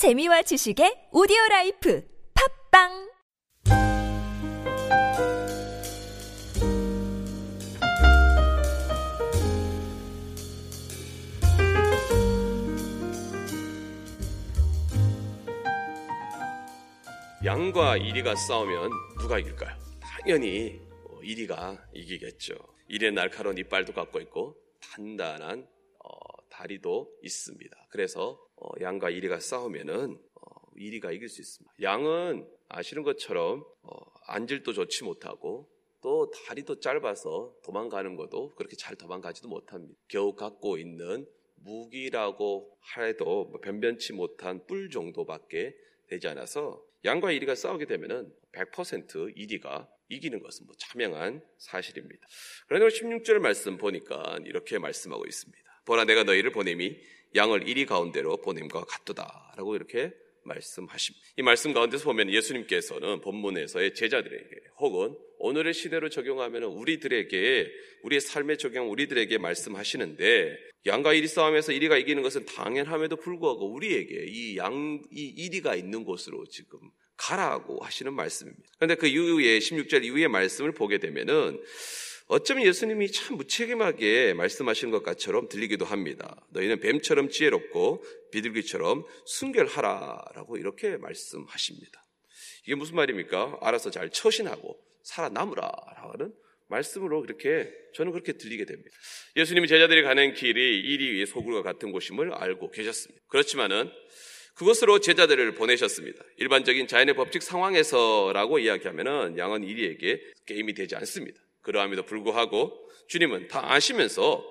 재미와 지식의 오디오 life 팟빵 양과 이리가 싸우면 누가 이길까요? 당연히 어, 이리가 이기겠죠. 이리는 날카로운 이빨도 갖고 있고 단단한 어, 다리도 있습니다. 그래서 어, 양과 이리가 싸우면은 어, 이리가 이길 수 있습니다. 양은 아시는 것처럼 어, 안질도 좋지 못하고 또 다리도 짧아서 도망가는 것도 그렇게 잘 도망가지도 못합니다. 겨우 갖고 있는 무기라고 해도 뭐 변변치 못한 뿔 정도밖에 되지 않아서 양과 이리가 싸우게 되면은 100% 이리가 이기는 것은 뭐 자명한 사실입니다. 그러나 16절 말씀 보니까 이렇게 말씀하고 있습니다. 보라 내가 너희를 보냄이 양을 이리 가운데로 보냄과 같도다라고 이렇게 말씀하십니다. 이 말씀 가운데서 보면 예수님께서는 본문에서의 제자들에게 혹은 오늘의 시대로 적용하면 우리들에게 우리의 삶에 적용 우리들에게 말씀하시는데 양과 이리 싸움에서 이리가 이기는 것은 당연함에도 불구하고 우리에게 이 양, 이 이리가 있는 곳으로 지금 가라고 하시는 말씀입니다. 그런데 그 이후에 16절 이후의 말씀을 보게 되면은 어쩌면 예수님이 참 무책임하게 말씀하시는 것 같처럼 들리기도 합니다. 너희는 뱀처럼 지혜롭고 비둘기처럼 순결하라라고 이렇게 말씀하십니다. 이게 무슨 말입니까? 알아서 잘 처신하고 살아남으라라고 하는 말씀으로 이렇게 저는 그렇게 들리게 됩니다. 예수님이 제자들이 가는 길이 이리 위의 소굴과 같은 곳임을 알고 계셨습니다. 그렇지만은 그것으로 제자들을 보내셨습니다. 일반적인 자연의 법칙 상황에서라고 이야기하면은 양은 이리에게 게임이 되지 않습니다. 그러함에도 불구하고 주님은 다 아시면서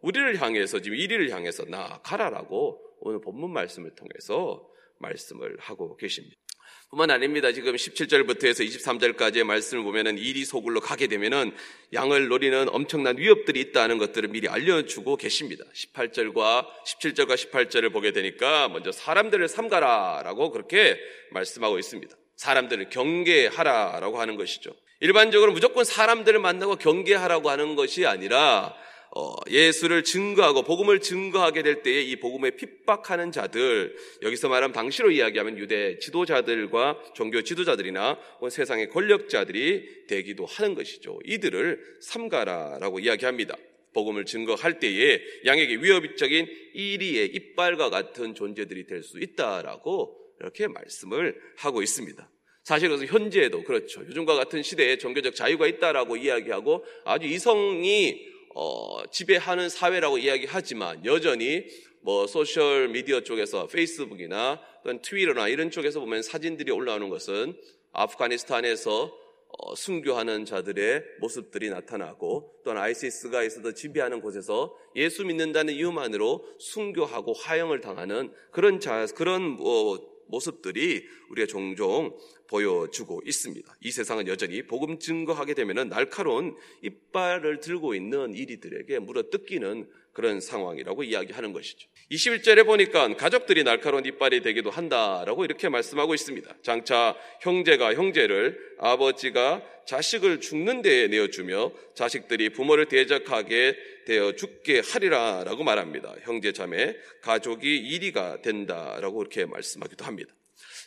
우리를 향해서 지금 이리를 향해서 나가라라고 오늘 본문 말씀을 통해서 말씀을 하고 계십니다. 뿐만 아닙니다. 지금 17절부터 해서 23절까지의 말씀을 보면은 이리 소굴로 가게 되면은 양을 노리는 엄청난 위협들이 있다는 것들을 미리 알려주고 계십니다. 18절과 17절과 18절을 보게 되니까 먼저 사람들을 삼가라라고 그렇게 말씀하고 있습니다. 사람들을 경계하라라고 하는 것이죠. 일반적으로 무조건 사람들을 만나고 경계하라고 하는 것이 아니라 어, 예수를 증거하고 복음을 증거하게 될 때에 이 복음에 핍박하는 자들 여기서 말하면 당시로 이야기하면 유대 지도자들과 종교 지도자들이나 세상의 권력자들이 되기도 하는 것이죠. 이들을 삼가라라고 이야기합니다. 복음을 증거할 때에 양에게 위협적인 이리의 이빨과 같은 존재들이 될 수 있다라고 이렇게 말씀을 하고 있습니다. 사실 그래서 현재에도 그렇죠. 요즘과 같은 시대에 종교적 자유가 있다라고 이야기하고 아주 이성이 어, 지배하는 사회라고 이야기하지만 여전히 뭐 소셜 미디어 쪽에서 페이스북이나 또는 트위터나 이런 쪽에서 보면 사진들이 올라오는 것은 아프가니스탄에서 어, 순교하는 자들의 모습들이 나타나고 또는 ISIS가 있어도 지배하는 곳에서 예수 믿는다는 이유만으로 순교하고 화형을 당하는 그런 자 그런 뭐 모습들이 우리가 종종 보여주고 있습니다. 이 세상은 여전히 복음 증거하게 되면 날카로운 이빨을 들고 있는 이리들에게 물어 뜯기는 그런 상황이라고 이야기하는 것이죠. 21절에 보니까 가족들이 날카로운 이빨이 되기도 한다라고 이렇게 말씀하고 있습니다. 장차 형제가 형제를 아버지가 자식을 죽는 데에 내어주며 자식들이 부모를 대적하게 되어 죽게 하리라라고 말합니다. 형제 자매 가족이 이리가 된다라고 이렇게 말씀하기도 합니다.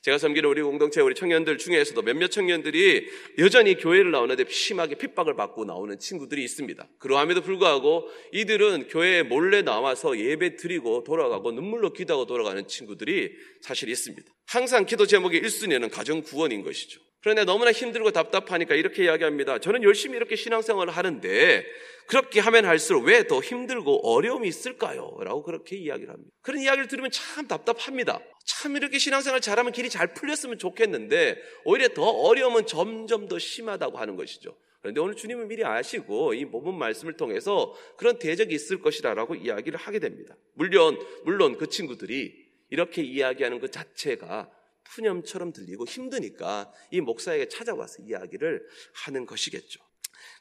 제가 섬기는 우리 공동체 우리 청년들 중에서도 몇몇 청년들이 여전히 교회를 나오는데 심하게 핍박을 받고 나오는 친구들이 있습니다. 그러함에도 불구하고 이들은 교회에 몰래 나와서 예배 드리고 돌아가고 눈물로 기도하고 돌아가는 친구들이 사실 있습니다. 항상 기도 제목의 1순위는 가정 구원인 것이죠. 그런데 너무나 힘들고 답답하니까 이렇게 이야기합니다. 저는 열심히 이렇게 신앙생활을 하는데 그렇게 하면 할수록 왜 더 힘들고 어려움이 있을까요? 라고 그렇게 이야기를 합니다. 그런 이야기를 들으면 참 답답합니다. 참 이렇게 신앙생활 잘하면 길이 잘 풀렸으면 좋겠는데 오히려 더 어려움은 점점 더 심하다고 하는 것이죠. 그런데 오늘 주님은 미리 아시고 이 본문 말씀을 통해서 그런 대적이 있을 것이라고 이야기를 하게 됩니다. 물론 물론 그 친구들이 이렇게 이야기하는 것 자체가 푸념처럼 들리고 힘드니까 이 목사에게 찾아와서 이야기를 하는 것이겠죠.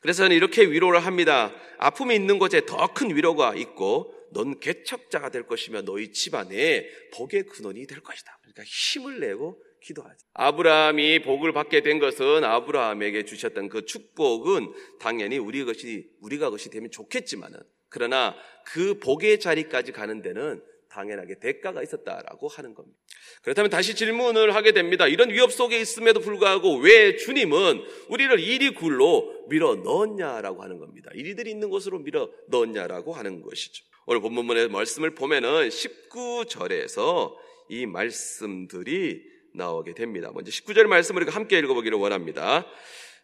그래서 저는 이렇게 위로를 합니다. 아픔이 있는 곳에 더 큰 위로가 있고 넌 개척자가 될 것이며 너희 집안에 복의 근원이 될 것이다. 그러니까 힘을 내고 기도하지. 아브라함이 복을 받게 된 것은 아브라함에게 주셨던 그 축복은 당연히 우리 것이 우리가 것이 되면 좋겠지만은 그러나 그 복의 자리까지 가는 데는 당연하게 대가가 있었다라고 하는 겁니다. 그렇다면 다시 질문을 하게 됩니다. 이런 위협 속에 있음에도 불구하고 왜 주님은 우리를 이리 굴로 밀어 넣었냐라고 하는 겁니다. 이리들이 있는 곳으로 밀어 넣었냐라고 하는 것이죠. 오늘 본문의 말씀을 보면은 19절에서 이 말씀들이 나오게 됩니다. 먼저 19절 말씀을 우리가 함께 읽어보기를 원합니다.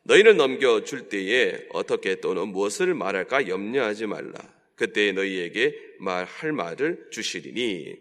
너희를 넘겨줄 때에 어떻게 또는 무엇을 말할까 염려하지 말라. 그때 너희에게 말할 말을 주시리니.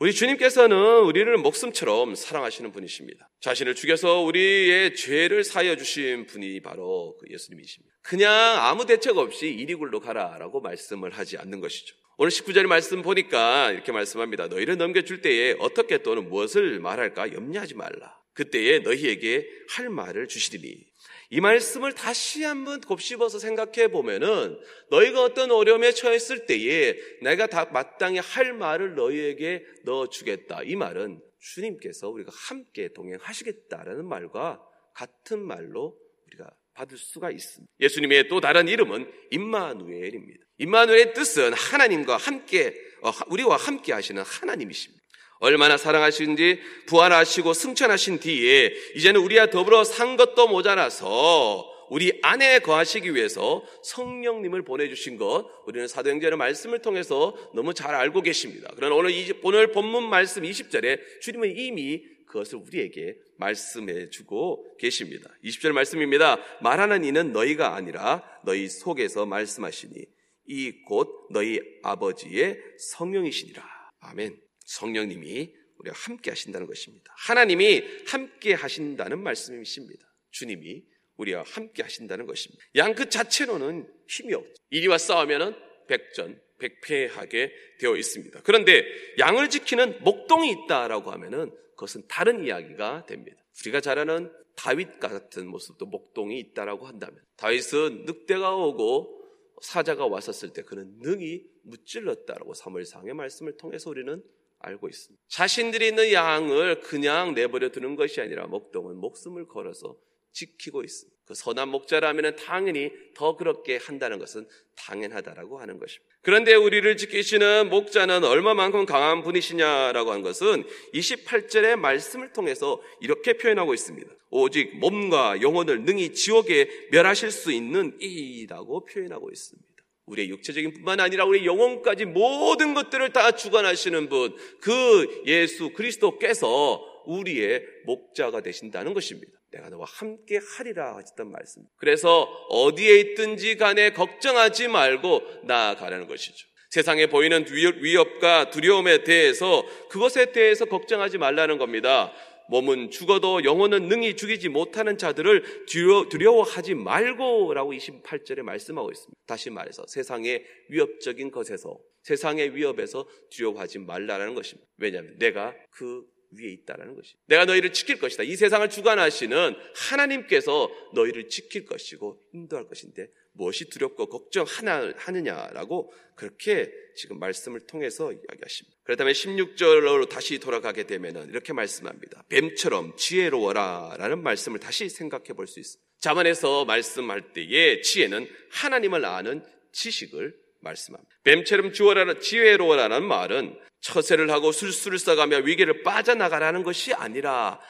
우리 주님께서는 우리를 목숨처럼 사랑하시는 분이십니다. 자신을 죽여서 우리의 죄를 사여 주신 분이 바로 그 예수님이십니다. 그냥 아무 대책 없이 이리 굴로 가라라고 말씀을 하지 않는 것이죠. 오늘 19절 말씀 보니까 이렇게 말씀합니다. 너희를 넘겨줄 때에 어떻게 또는 무엇을 말할까 염려하지 말라. 그때에 너희에게 할 말을 주시리니. 이 말씀을 다시 한번 곱씹어서 생각해 보면은 너희가 어떤 어려움에 처했을 때에 내가 다 마땅히 할 말을 너희에게 넣어 주겠다. 이 말은 주님께서 우리가 함께 동행하시겠다라는 말과 같은 말로 우리가 받을 수가 있습니다. 예수님의 또 다른 이름은 임마누엘입니다. 임마누엘의 뜻은 하나님과 함께 어, 우리와 함께 하시는 하나님이십니다. 얼마나 사랑하시는지 부활하시고 승천하신 뒤에 이제는 우리와 더불어 산 것도 모자라서 우리 안에 거하시기 위해서 성령님을 보내주신 것 우리는 사도행전의 말씀을 통해서 너무 잘 알고 계십니다. 그러나 오늘, 오늘 본문 말씀 20절에 주님은 이미 그것을 우리에게 말씀해 주고 계십니다. 20절 말씀입니다. 말하는 이는 너희가 아니라 너희 속에서 말씀하시니 이 곧 너희 아버지의 성령이시니라. 아멘. 성령님이 우리와 함께 하신다는 것입니다. 하나님이 함께 하신다는 말씀이십니다. 주님이 우리와 함께 하신다는 것입니다. 양 그 자체로는 힘이 없죠. 이리와 싸우면은 백전, 백패하게 되어 있습니다. 그런데 양을 지키는 목동이 있다라고 하면은 그것은 다른 이야기가 됩니다. 우리가 잘 아는 다윗 같은 모습도 목동이 있다라고 한다면 다윗은 늑대가 오고 사자가 왔었을 때 그는 능히 무찔렀다라고 사무엘상의 말씀을 통해서 우리는 알고 있습니다. 자신들이 있는 양을 그냥 내버려 두는 것이 아니라 목동은 목숨을 걸어서 지키고 있습니다. 그 선한 목자라면 당연히 더 그렇게 한다는 것은 당연하다라고 하는 것입니다. 그런데 우리를 지키시는 목자는 얼마만큼 강한 분이시냐라고 한 것은 28절의 말씀을 통해서 이렇게 표현하고 있습니다. 오직 몸과 영혼을 능히 지옥에 멸하실 수 있는 이라고 표현하고 있습니다. 우리의 육체적인 뿐만 아니라 우리 영혼까지 모든 것들을 다 주관하시는 분, 그 예수 그리스도께서 우리의 목자가 되신다는 것입니다. 내가 너와 함께 하리라 하셨던 말씀. 그래서 어디에 있든지 간에 걱정하지 말고 나아가라는 것이죠. 세상에 보이는 위협과 두려움에 대해서 그것에 대해서 걱정하지 말라는 겁니다. 몸은 죽어도 영혼은 능히 죽이지 못하는 자들을 두려워, 하지 말고라고 28절에 말씀하고 있습니다. 다시 말해서 세상의 위협적인 것에서 세상의 위협에서 두려워하지 말라는 것입니다. 왜냐하면 내가 그 위에 있다라는 것입니다. 내가 너희를 지킬 것이다. 이 세상을 주관하시는 하나님께서 너희를 지킬 것이고 인도할 것인데 무엇이 두렵고 걱정하느냐라고 그렇게 지금 말씀을 통해서 이야기하십니다. 그렇다면 16절로 다시 돌아가게 되면 이렇게 말씀합니다. 뱀처럼 지혜로워라 라는 말씀을 다시 생각해 볼 수 있습니다. 자만에서 말씀할 때에 지혜는 하나님을 아는 지식을 말씀합니다. 뱀처럼 지혜로워라는 말은 처세를 하고 술수를 써가며 위기를 빠져나가라는 것이 아니라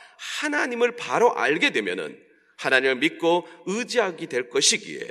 하나님을 바로 알게 되면은 하나님을 믿고 의지하게 될 것이기에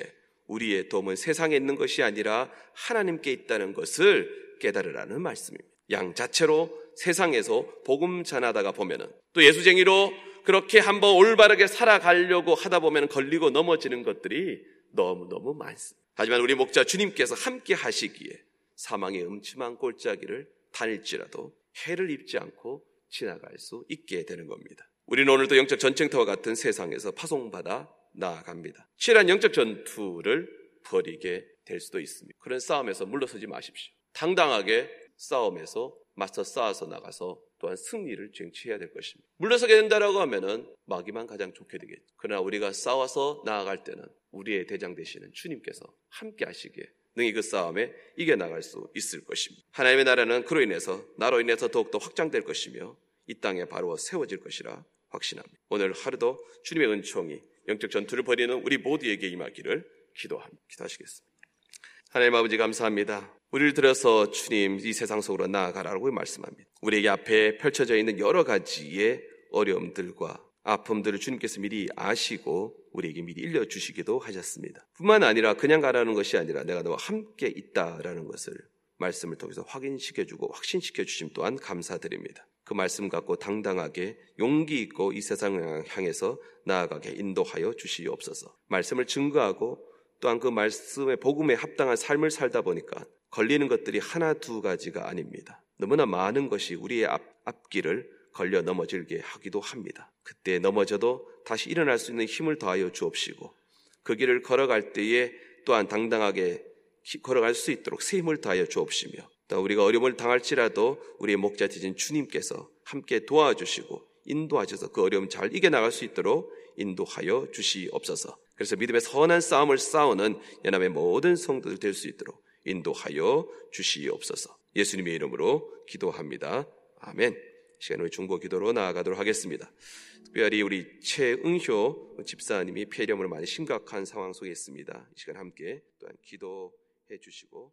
우리의 도움은 세상에 있는 것이 아니라 하나님께 있다는 것을 깨달으라는 말씀입니다. 양 자체로 세상에서 복음 전하다가 보면은 또 예수쟁이로 그렇게 한번 올바르게 살아가려고 하다 보면 걸리고 넘어지는 것들이 너무너무 많습니다. 하지만 우리 목자 주님께서 함께 하시기에 사망의 음침한 골짜기를 다닐지라도 해를 입지 않고 지나갈 수 있게 되는 겁니다. 우리는 오늘도 영적 전쟁터와 같은 세상에서 파송받아 나아갑니다. 치열한 영적 전투를 벌이게 될 수도 있습니다. 그런 싸움에서 물러서지 마십시오. 당당하게 싸움에서 맞서 싸워서 나가서 또한 승리를 쟁취해야 될 것입니다. 물러서게 된다라고 하면은 마귀만 가장 좋게 되겠죠. 그러나 우리가 싸워서 나아갈 때는 우리의 대장 되시는 주님께서 함께 하시기에 능히 그 싸움에 이겨나갈 수 있을 것입니다. 하나님의 나라는 그로 인해서 나로 인해서 더욱더 확장될 것이며 이 땅에 바로 세워질 것이라 확신합니다. 오늘 하루도 주님의 은총이 영적 전투를 벌이는 우리 모두에게 임하기를 기도합니다. 기도하시겠습니다. 하나님 아버지 감사합니다. 우리를 들어서 주님 이 세상 속으로 나아가라고 말씀합니다. 우리에게 앞에 펼쳐져 있는 여러 가지의 어려움들과 아픔들을 주님께서 미리 아시고 우리에게 미리 일려주시기도 하셨습니다. 뿐만 아니라 그냥 가라는 것이 아니라 내가 너와 함께 있다라는 것을 말씀을 통해서 확인시켜주고 확신시켜 주심 또한 감사드립니다. 그 말씀 갖고 당당하게 용기 있고 이 세상을 향해서 나아가게 인도하여 주시옵소서. 말씀을 증거하고 또한 그 말씀의 복음에 합당한 삶을 살다 보니까 걸리는 것들이 하나 두 가지가 아닙니다. 너무나 많은 것이 우리의 앞, 앞길을 걸려 넘어질게 하기도 합니다. 그때 넘어져도 다시 일어날 수 있는 힘을 더하여 주옵시고 그 길을 걸어갈 때에 또한 당당하게 걸어갈 수 있도록 새 힘을 더하여 주옵시며 또 우리가 어려움을 당할지라도 우리의 목자 되신 주님께서 함께 도와주시고 인도하셔서 그 어려움 잘 이겨나갈 수 있도록 인도하여 주시옵소서. 그래서 믿음의 선한 싸움을 싸우는 연합의 모든 성도들 될 수 있도록 인도하여 주시옵소서. 예수님의 이름으로 기도합니다. 아멘. 시간 후에 중보 기도로 나아가도록 하겠습니다. 특별히 우리 최응효 집사님이 폐렴으로 많이 심각한 상황 속에 있습니다. 이 시간 함께 또한 기도해 주시고